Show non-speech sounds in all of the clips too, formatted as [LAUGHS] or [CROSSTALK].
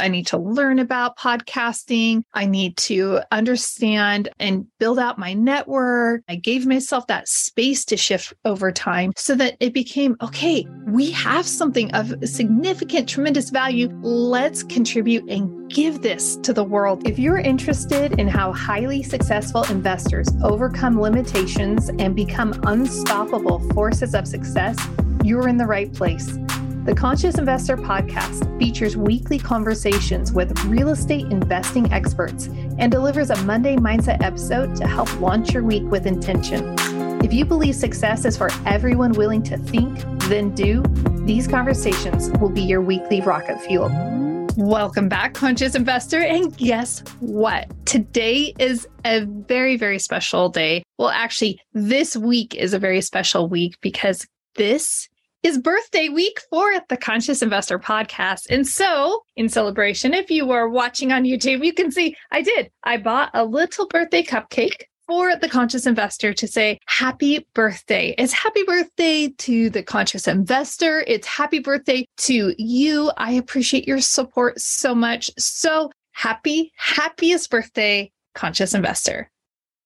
I need to learn about podcasting. I need to understand and build out my network. I gave myself that space to shift over time so that it became okay, we have something of significant, tremendous value. Let's contribute and give this to the world. If you're interested in how highly successful investors overcome limitations and become unstoppable forces of success, you're in the right place. The Conscious Investor podcast features weekly conversations with real estate investing experts and delivers a Monday Mindset episode to help launch your week with intention. If you believe success is for everyone willing to think, then do, these conversations will be your weekly rocket fuel. Welcome back, Conscious Investor. And guess what? Today is a very, very special day. Well, actually, this week is a very special week because this is birthday week for the Conscious Investor podcast. And so, in celebration, if you are watching on YouTube, you can see I did. I bought a little birthday cupcake for the conscious investor to say happy birthday. It's happy birthday to the conscious investor. It's happy birthday to you. I appreciate your support so much. So happy, happiest birthday, conscious investor.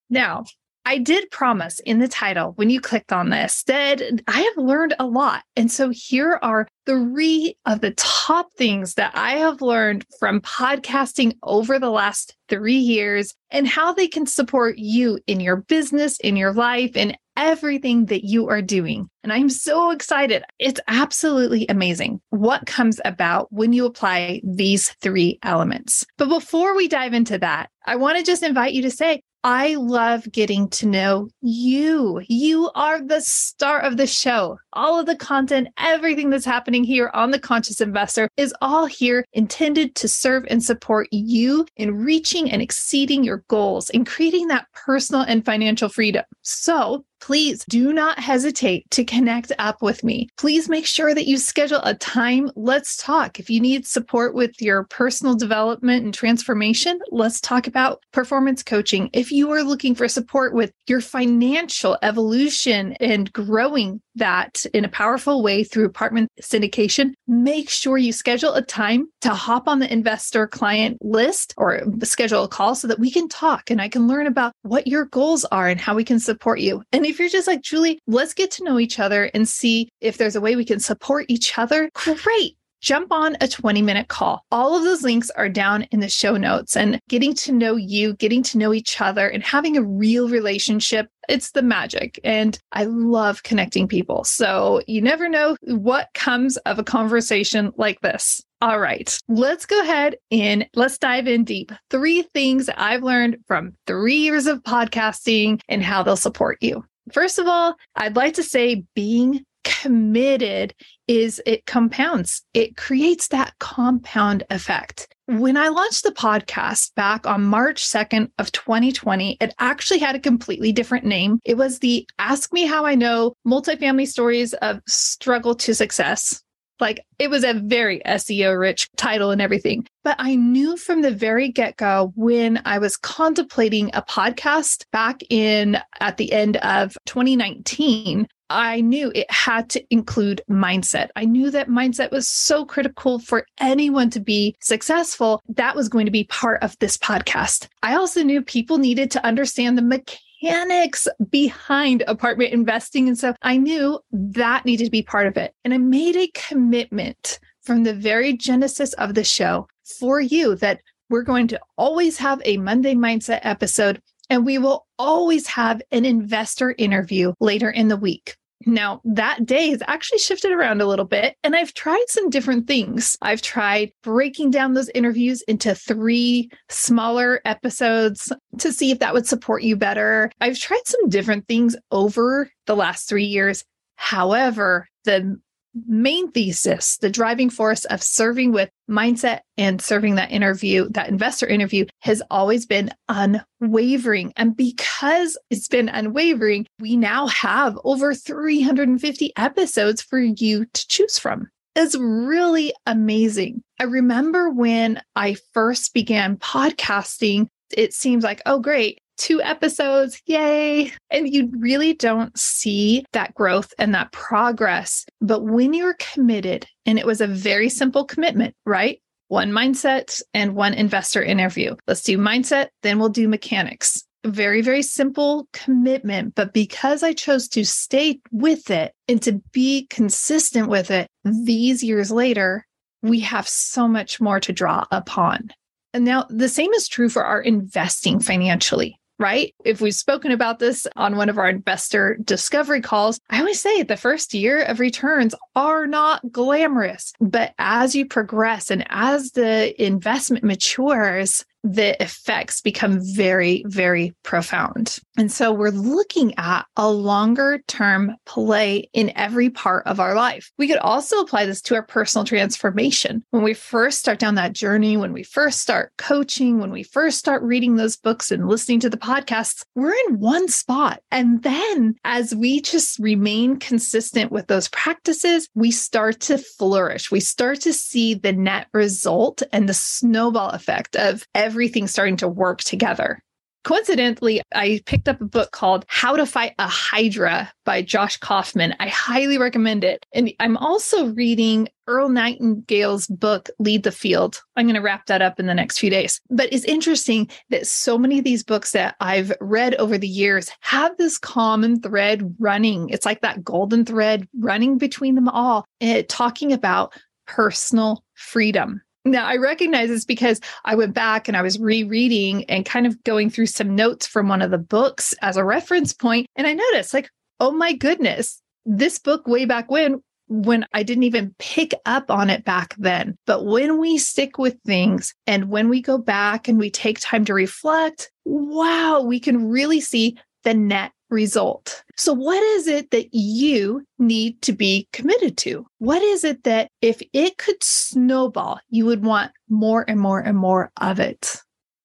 Now, I did promise in the title when you clicked on this that I have learned a lot. And so here are three of the top things that I have learned from podcasting over the last three years and how they can support you in your business, in your life, in everything that you are doing. And I'm so excited. It's absolutely amazing what comes about when you apply these three elements. But before we dive into that, I want to just invite you to say, I love getting to know you. You are the star of the show. All of the content, everything that's happening here on The Conscious Investor is all here intended to serve and support you in reaching and exceeding your goals and creating that personal and financial freedom. So please do not hesitate to connect up with me. Please make sure that you schedule a time. Let's talk. If you need support with your personal development and transformation, let's talk about performance coaching. If you are looking for support with your financial evolution and growing that in a powerful way through apartment syndication, make sure you schedule a time to hop on the investor client list or schedule a call so that we can talk and I can learn about what your goals are and how we can support you. And if you're just like, Julie, let's get to know each other and see if there's a way we can support each other, great jump on a 20 minute call. All of those links are down in the show notes and getting to know you, getting to know each other and having a real relationship. It's the magic. And I love connecting people. So you never know what comes of a conversation like this. All right, let's go ahead and let's dive in deep. Three things I've learned from three years of podcasting and how they'll support you. First of all, I'd like to say being committed is it compounds. It creates that compound effect. When I launched the podcast back on March 2nd of 2020, it actually had a completely different name. It was the Ask Me How I Know Multifamily Stories of Struggle to Success. Like it was a very SEO rich title and everything. But I knew from the very get go when I was contemplating a podcast back in at the end of 2019 I knew it had to include mindset. I knew that mindset was so critical for anyone to be successful. That was going to be part of this podcast. I also knew people needed to understand the mechanics behind apartment investing. And so I knew that needed to be part of it. And I made a commitment from the very genesis of the show for you that we're going to always have a Monday Mindset episode and we will always have an investor interview later in the week. Now, that day has actually shifted around a little bit, and I've tried some different things. I've tried breaking down those interviews into three smaller episodes to see if that would support you better. I've tried some different things over the last three years. However, the main thesis, the driving force of serving with mindset and serving that interview, that investor interview has always been unwavering. And because it's been unwavering, we now have over 350 episodes for you to choose from. It's really amazing. I remember when I first began podcasting, it seems like, oh, great two episodes, yay. And you really don't see that growth and that progress. But when you're committed, and it was a very simple commitment, right? one mindset and one investor interview. Let's do mindset, then we'll do mechanics. Very, very simple commitment. But because I chose to stay with it and to be consistent with it, these years later, we have so much more to draw upon. And now the same is true for our investing financially right? If we've spoken about this on one of our investor discovery calls, I always say the first year of returns are not glamorous. But as you progress and as the investment matures, the effects become very, very profound. And so we're looking at a longer term play in every part of our life. We could also apply this to our personal transformation. When we first start down that journey, when we first start coaching, when we first start reading those books and listening to the podcasts, we're in one spot. And then as we just remain consistent with those practices, we start to flourish. We start to see the net result and the snowball effect of every everything starting to work together. Coincidentally, I picked up a book called How to Fight a Hydra by Josh Kaufman. I highly recommend it. And I'm also reading Earl Nightingale's book, Lead the Field. I'm going to wrap that up in the next few days. But it's interesting that so many of these books that I've read over the years have this common thread running. It's like that golden thread running between them all, eh, talking about personal freedom. Now, I recognize this because I went back and I was rereading and kind of going through some notes from one of the books as a reference point, And I noticed, like, oh my goodness, this book way back when, when I didn't even pick up on it back then. But when we stick with things and when we go back and we take time to reflect, wow, we can really see the net result. So, what is it that you need to be committed to? What is it that if it could snowball, you would want more and more and more of it?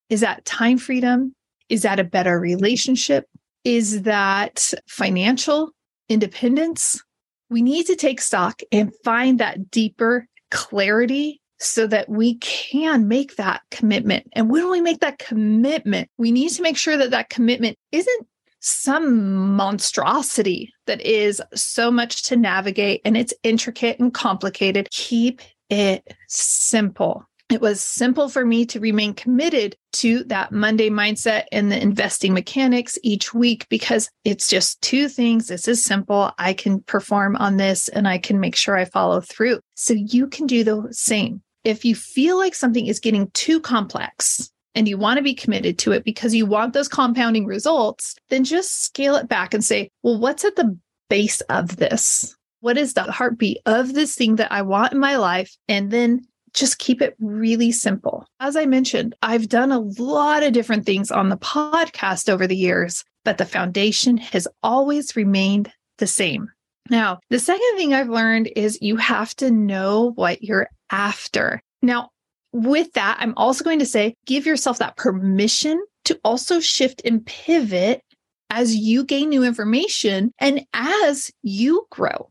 Is that time freedom? Is that a better relationship? Is that financial independence? We need to take stock and find that deeper clarity so that we can make that commitment. And when we make that commitment, we need to make sure that that commitment isn't some monstrosity that is so much to navigate and it's intricate and complicated. Keep it simple. It was simple for me to remain committed to that Monday mindset and the investing mechanics each week because it's just two things. This is simple. I can perform on this and I can make sure I follow through. So you can do the same. If you feel like something is getting too complex, and you want to be committed to it because you want those compounding results, then just scale it back and say, well, what's at the base of this? What is the heartbeat of this thing that I want in my life? And then just keep it really simple. As I mentioned, I've done a lot of different things on the podcast over the years, but the foundation has always remained the same. Now, the second thing I've learned is you have to know what you're after. Now, with that, I'm also going to say give yourself that permission to also shift and pivot as you gain new information and as you grow.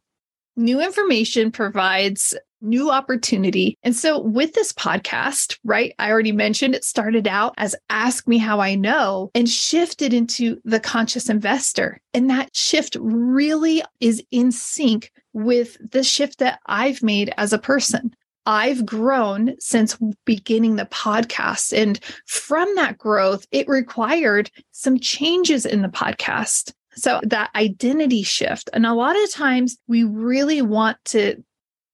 New information provides new opportunity. And so, with this podcast, right, I already mentioned it started out as Ask Me How I Know and shifted into the conscious investor. And that shift really is in sync with the shift that I've made as a person. I've grown since beginning the podcast. And from that growth, it required some changes in the podcast. So that identity shift. And a lot of times we really want to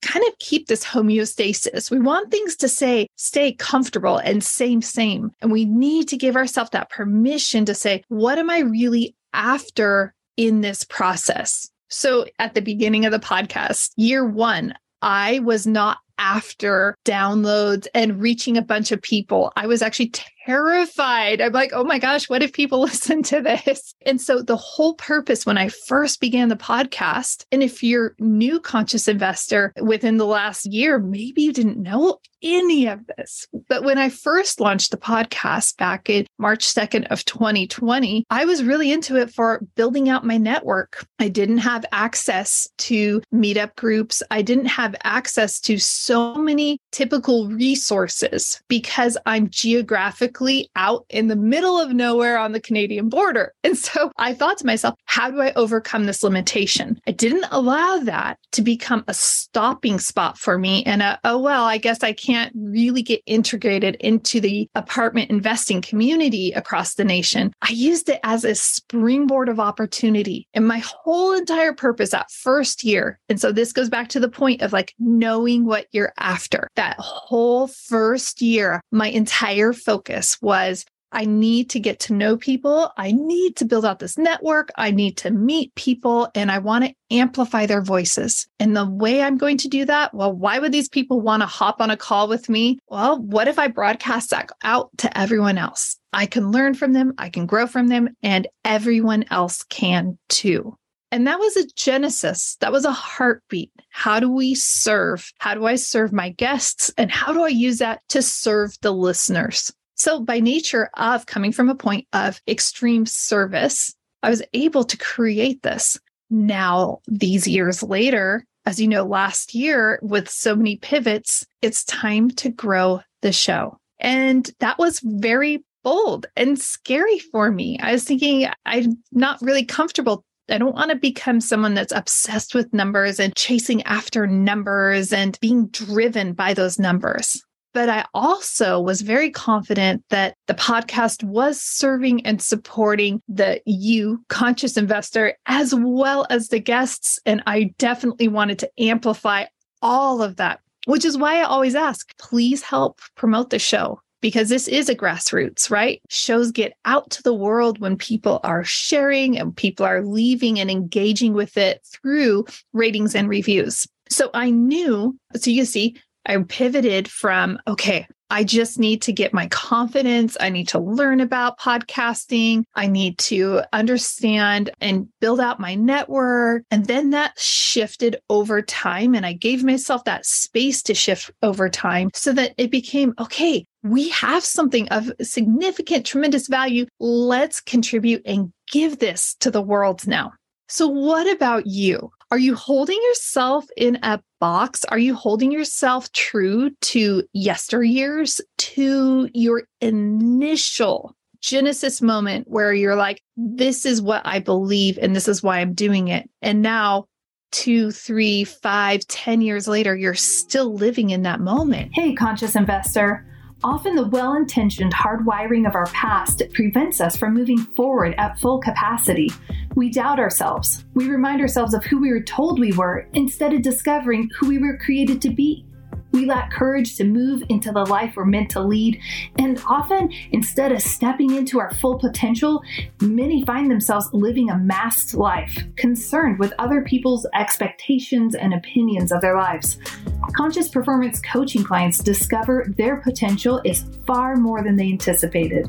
kind of keep this homeostasis. We want things to say, stay comfortable and same, same. And we need to give ourselves that permission to say, what am I really after in this process? So at the beginning of the podcast, year one, I was not after downloads and reaching a bunch of people. I was actually terrified. I'm like, oh my gosh, what if people [LAUGHS] listen to this? And so the whole purpose when I first began the podcast, and if you're new conscious investor within the last year, maybe you didn't know any of this. But when I first launched the podcast back in March 2nd of 2020, I was really into it for building out my network. I didn't have access to meetup groups. I didn't have access to so many typical resources because I'm geographically out in the middle of nowhere on the Canadian border. And so I thought to myself, how do I overcome this limitation? I didn't allow that to become a stopping spot for me and a, oh, well, I guess I can't really get integrated into the apartment investing community across the nation. I used it as a springboard of opportunity. And my whole entire purpose that first year. And so this goes back to the point of like knowing what you're after. That whole first year, my entire focus was I need to get to know people. I need to build out this network. I need to meet people and I want to amplify their voices. And the way I'm going to do that, well, why would these people want to hop on a call with me? Well, what if I broadcast that out to everyone else? I can learn from them, I can grow from them, and everyone else can too. And that was a genesis. That was a heartbeat. How do we serve? How do I serve my guests? And how do I use that to serve the listeners? So, by nature of coming from a point of extreme service, I was able to create this. Now, these years later, as you know, last year with so many pivots, it's time to grow the show. And that was very bold and scary for me. I was thinking I'm not really comfortable I don't want to become someone that's obsessed with numbers and chasing after numbers and being driven by those numbers. But I also was very confident that the podcast was serving and supporting the you, conscious investor, as well as the guests. And I definitely wanted to amplify all of that, which is why I always ask please help promote the show because this is a grassroots, right? Shows get out to the world when people are sharing and people are leaving and engaging with it through ratings and reviews. So I knew, so you see, I pivoted from, okay, I just need to get my confidence. I need to learn about podcasting. I need to understand and build out my network. And then that shifted over time. And I gave myself that space to shift over time so that it became okay, we have something of significant, tremendous value. Let's contribute and give this to the world now. So, what about you? Are you holding yourself in a box? Are you holding yourself true to yesteryears, to your initial Genesis moment where you're like, this is what I believe and this is why I'm doing it. And now, two, three, five, ten years later, you're still living in that moment. Hey, conscious investor. Often, the well intentioned hardwiring of our past prevents us from moving forward at full capacity. We doubt ourselves. We remind ourselves of who we were told we were instead of discovering who we were created to be. We lack courage to move into the life we're meant to lead. And often, instead of stepping into our full potential, many find themselves living a masked life, concerned with other people's expectations and opinions of their lives. Conscious performance coaching clients discover their potential is far more than they anticipated.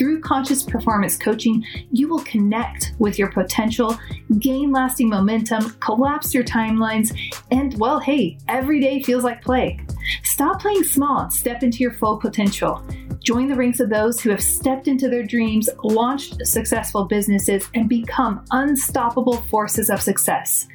Through conscious performance coaching, you will connect with your potential, gain lasting momentum, collapse your timelines, and well, hey, every day feels like play. Stop playing small and step into your full potential. Join the ranks of those who have stepped into their dreams, launched successful businesses, and become unstoppable forces of success.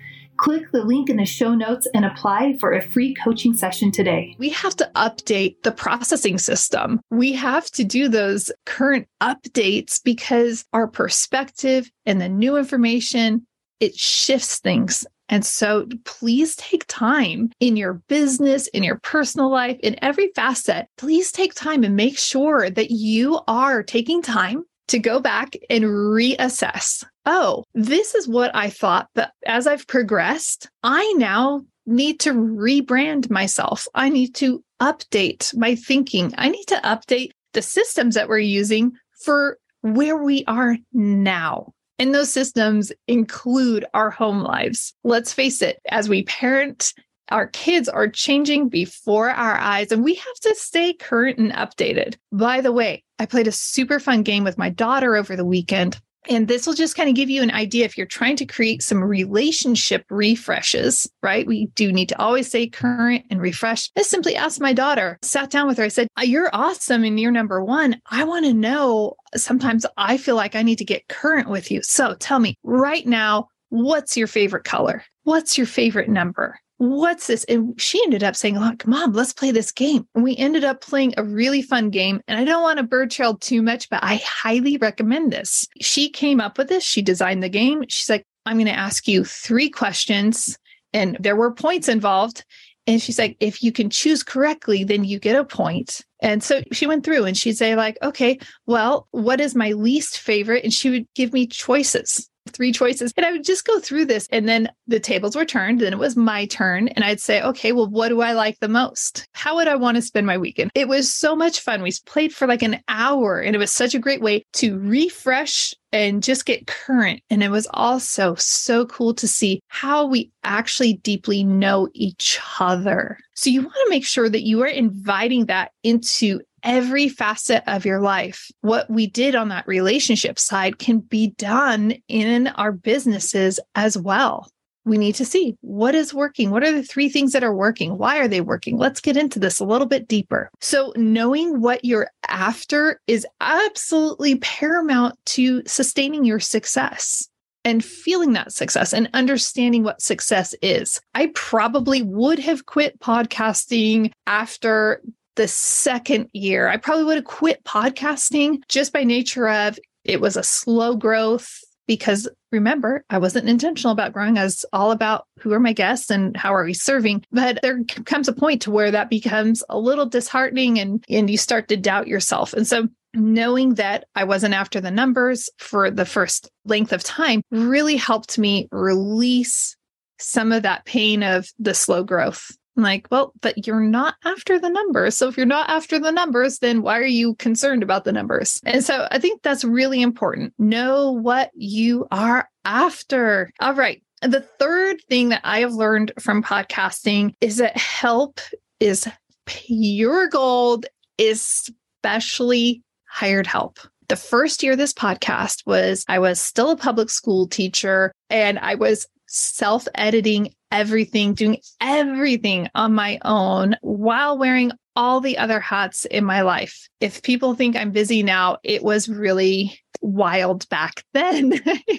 Click the link in the show notes and apply for a free coaching session today. We have to update the processing system. We have to do those current updates because our perspective and the new information, it shifts things. And so please take time in your business, in your personal life, in every facet. Please take time and make sure that you are taking time to go back and reassess. Oh, this is what I thought, but as I've progressed, I now need to rebrand myself. I need to update my thinking. I need to update the systems that we're using for where we are now. And those systems include our home lives. Let's face it, as we parent, our kids are changing before our eyes, and we have to stay current and updated. By the way, I played a super fun game with my daughter over the weekend. And this will just kind of give you an idea if you're trying to create some relationship refreshes, right? We do need to always say current and refresh. I simply asked my daughter, sat down with her. I said, uh, You're awesome and you're number one. I want to know. Sometimes I feel like I need to get current with you. So tell me right now, what's your favorite color? What's your favorite number? What's this? And she ended up saying, Look, mom, let's play this game. And we ended up playing a really fun game. And I don't want to bird trail too much, but I highly recommend this. She came up with this. She designed the game. She's like, I'm going to ask you three questions. And there were points involved. And she's like, if you can choose correctly, then you get a point. And so she went through and she'd say, like, okay, well, what is my least favorite? And she would give me choices three choices. And I would just go through this. And then the tables were turned. Then it was my turn. And I'd say, okay, well, what do I like the most? How would I want to spend my weekend? It was so much fun. We played for like an hour and it was such a great way to refresh and just get current. And it was also so cool to see how we actually deeply know each other. So you want to make sure that you are inviting that into every facet of your life. What we did on that relationship side can be done in our businesses as well. We need to see what is working. What are the three things that are working? Why are they working? Let's get into this a little bit deeper. So, knowing what you're after is absolutely paramount to sustaining your success and feeling that success and understanding what success is. I probably would have quit podcasting after the second year, I probably would have quit podcasting just by nature of it was a slow growth because remember, I wasn't intentional about growing. I was all about who are my guests and how are we serving. But there comes a point to where that becomes a little disheartening and, and you start to doubt yourself. And so knowing that I wasn't after the numbers for the first length of time really helped me release some of that pain of the slow growth I'm like, well, but you're not after the numbers. So if you're not after the numbers, then why are you concerned about the numbers? And so I think that's really important. Know what you are after. All right. The third thing that I have learned from podcasting is that help is pure gold, especially hired help. The first year this podcast was, I was still a public school teacher and I was self editing everything, doing everything on my own while wearing all the other hats in my life. If people think I'm busy now, it was really wild back [LAUGHS] then.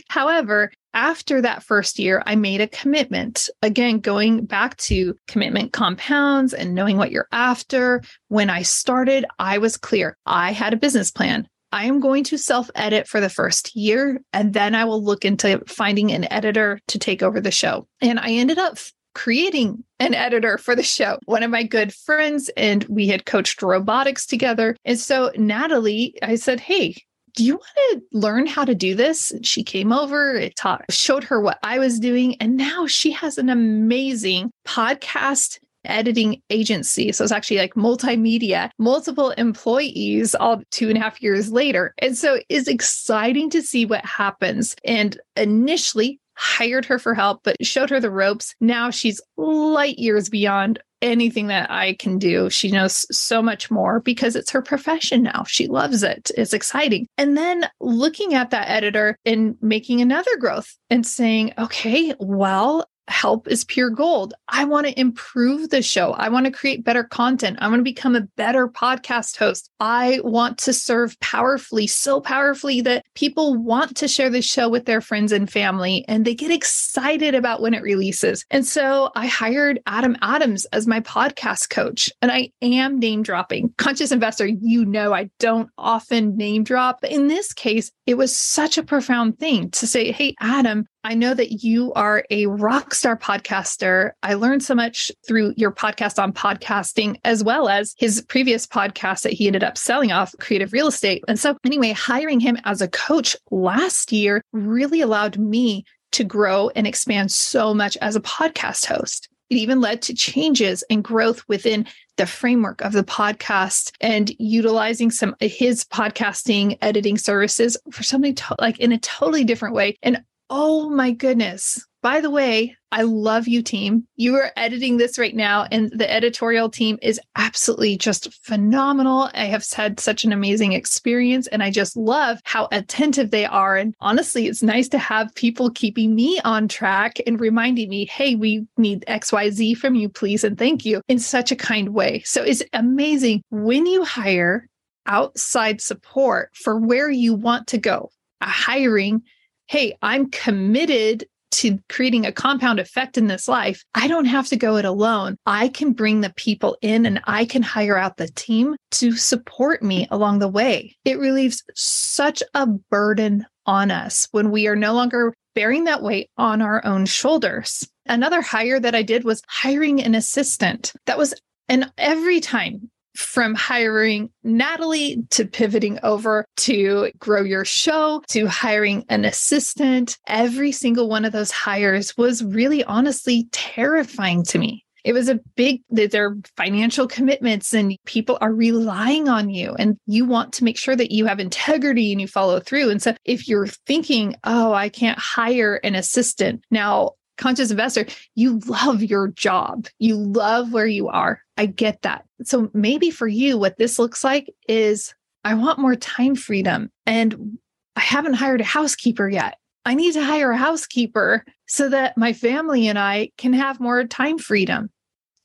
However, after that first year, I made a commitment. Again, going back to commitment compounds and knowing what you're after. When I started, I was clear. I had a business plan. I am going to self edit for the first year, and then I will look into finding an editor to take over the show. And I ended up creating an editor for the show. One of my good friends, and we had coached robotics together. And so, Natalie, I said, Hey, do you want to learn how to do this? And she came over, it taught, showed her what I was doing. And now she has an amazing podcast editing agency. So it's actually like multimedia, multiple employees all two and a half years later. And so it's exciting to see what happens. And initially, hired her for help, but showed her the ropes. Now she's light years beyond anything that I can do. She knows so much more because it's her profession now. She loves it. It's exciting. And then looking at that editor and making another growth and saying, okay, well, help is pure gold. I want to improve the show. I want to create better content. I want to become a better podcast host. I want to serve powerfully, so powerfully that people want to share the show with their friends and family and they get excited about when it releases. And so I hired Adam Adams as my podcast coach. And I am name dropping. Conscious investor, you know, I don't often name drop. But in this case, it was such a profound thing to say, Hey, Adam, I know that you are a rock star podcaster. I learned so much through your podcast on podcasting, as well as his previous podcast that he ended up selling off creative real estate. And so, anyway, hiring him as a coach last year really allowed me to grow and expand so much as a podcast host. It even led to changes and growth within the framework of the podcast and utilizing some his podcasting editing services for something to- like in a totally different way. And oh my goodness, by the way, I love you, team. You are editing this right now, and the editorial team is absolutely just phenomenal. I have had such an amazing experience, and I just love how attentive they are. And honestly, it's nice to have people keeping me on track and reminding me, hey, we need XYZ from you, please, and thank you in such a kind way. So it's amazing when you hire outside support for where you want to go. A hiring hey, I'm committed to creating a compound effect in this life, I don't have to go it alone. I can bring the people in and I can hire out the team to support me along the way. It relieves such a burden on us when we are no longer bearing that weight on our own shoulders. Another hire that I did was hiring an assistant. That was, and every time from hiring Natalie to pivoting over to grow your show to hiring an assistant. Every single one of those hires was really honestly terrifying to me. It was a big, their financial commitments and people are relying on you and you want to make sure that you have integrity and you follow through. And so if you're thinking, oh, I can't hire an assistant now, conscious investor, you love your job. You love where you are. I get that. So maybe for you, what this looks like is I want more time freedom and I haven't hired a housekeeper yet. I need to hire a housekeeper so that my family and I can have more time freedom.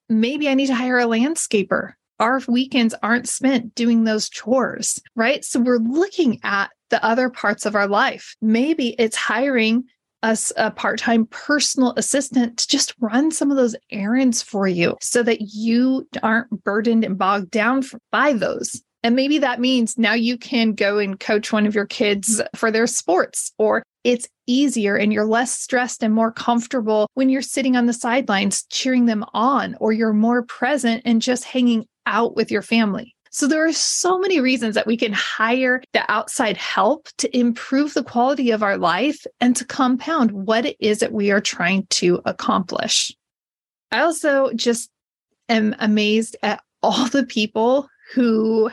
Maybe I need to hire a landscaper. Our weekends aren't spent doing those chores, right? So we're looking at the other parts of our life. Maybe it's hiring us a part-time personal assistant to just run some of those errands for you so that you aren't burdened and bogged down by those and maybe that means now you can go and coach one of your kids for their sports, or it's easier and you're less stressed and more comfortable when you're sitting on the sidelines cheering them on, or you're more present and just hanging out with your family. So there are so many reasons that we can hire the outside help to improve the quality of our life and to compound what it is that we are trying to accomplish. I also just am amazed at all the people who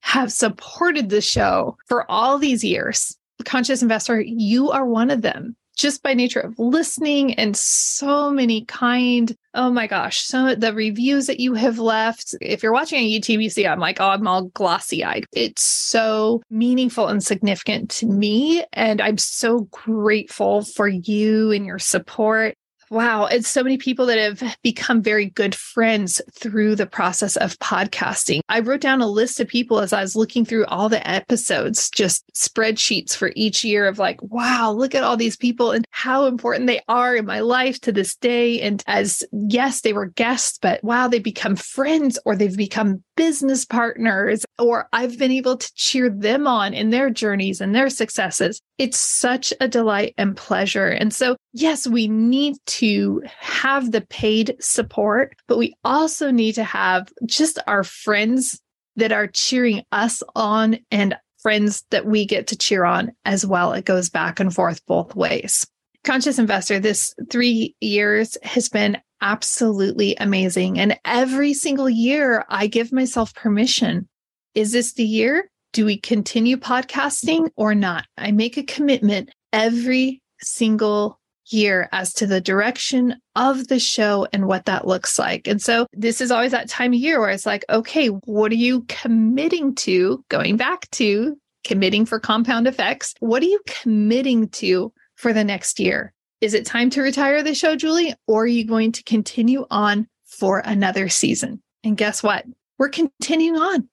have supported the show for all these years. Conscious Investor, you are one of them just by nature of listening and so many kind oh my gosh. So the reviews that you have left if you're watching on youtube you see i'm like oh i'm all glossy eyed it's so meaningful and significant to me and i'm so grateful for you and your support Wow. It's so many people that have become very good friends through the process of podcasting. I wrote down a list of people as I was looking through all the episodes, just spreadsheets for each year of like, wow, look at all these people and how important they are in my life to this day. And as, yes, they were guests, but wow, they become friends or they've become business partners, or I've been able to cheer them on in their journeys and their successes. It's such a delight and pleasure. And so, yes, we need to have the paid support, but we also need to have just our friends that are cheering us on and friends that we get to cheer on as well. It goes back and forth both ways. Conscious Investor, this three years has been absolutely amazing. And every single year, I give myself permission. Is this the year? Do we continue podcasting or not? I make a commitment every single year as to the direction of the show and what that looks like. And so this is always that time of year where it's like, okay, what are you committing to? Going back to committing for compound effects, what are you committing to for the next year? Is it time to retire the show, Julie? Or are you going to continue on for another season? And guess what? We're continuing on.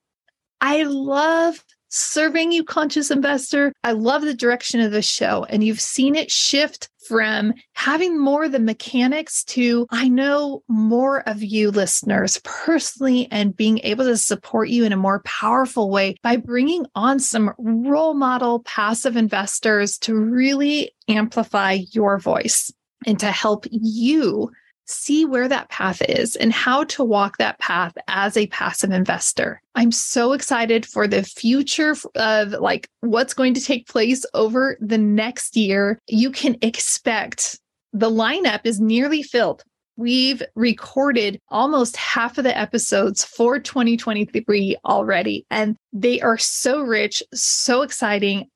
I love serving you, conscious investor. I love the direction of the show. And you've seen it shift from having more of the mechanics to I know more of you listeners personally and being able to support you in a more powerful way by bringing on some role model passive investors to really amplify your voice and to help you see where that path is and how to walk that path as a passive investor. I'm so excited for the future of like what's going to take place over the next year. You can expect the lineup is nearly filled. We've recorded almost half of the episodes for 2023 already, and they are so rich, so exciting.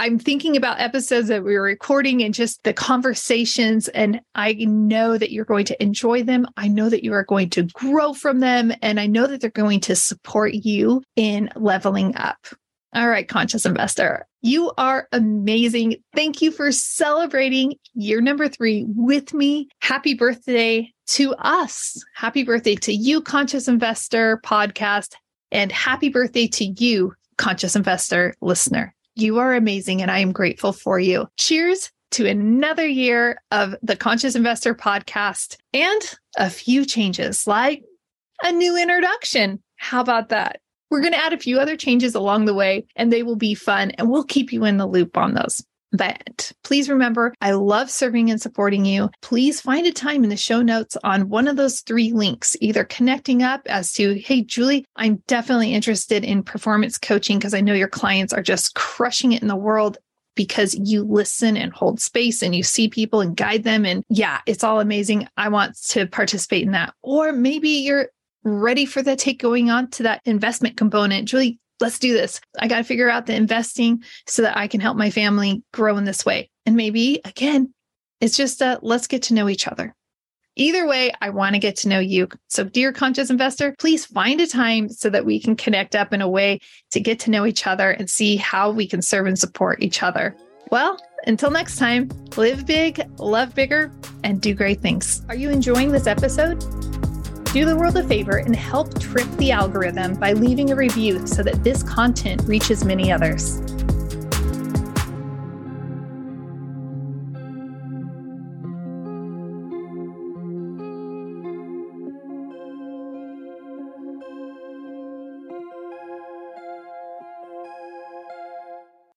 I'm thinking about episodes that we were recording and just the conversations. And I know that you're going to enjoy them. I know that you are going to grow from them. And I know that they're going to support you in leveling up. All right, conscious investor, you are amazing. Thank you for celebrating year number three with me. Happy birthday to us. Happy birthday to you, conscious investor podcast. And happy birthday to you, conscious investor listener. You are amazing, and I am grateful for you. Cheers to another year of the Conscious Investor podcast and a few changes like a new introduction. How about that? We're going to add a few other changes along the way, and they will be fun, and we'll keep you in the loop on those. But please remember, I love serving and supporting you. Please find a time in the show notes on one of those three links, either connecting up as to, hey, Julie, I'm definitely interested in performance coaching because I know your clients are just crushing it in the world because you listen and hold space and you see people and guide them. And yeah, it's all amazing. I want to participate in that. Or maybe you're ready for the take going on to that investment component. Julie, let's do this. I got to figure out the investing so that I can help my family grow in this way. And maybe again, it's just a let's get to know each other. Either way, I want to get to know you. So, dear conscious investor, please find a time so that we can connect up in a way to get to know each other and see how we can serve and support each other. Well, until next time, live big, love bigger, and do great things. Are you enjoying this episode? Do the world a favor and help trick the algorithm by leaving a review so that this content reaches many others.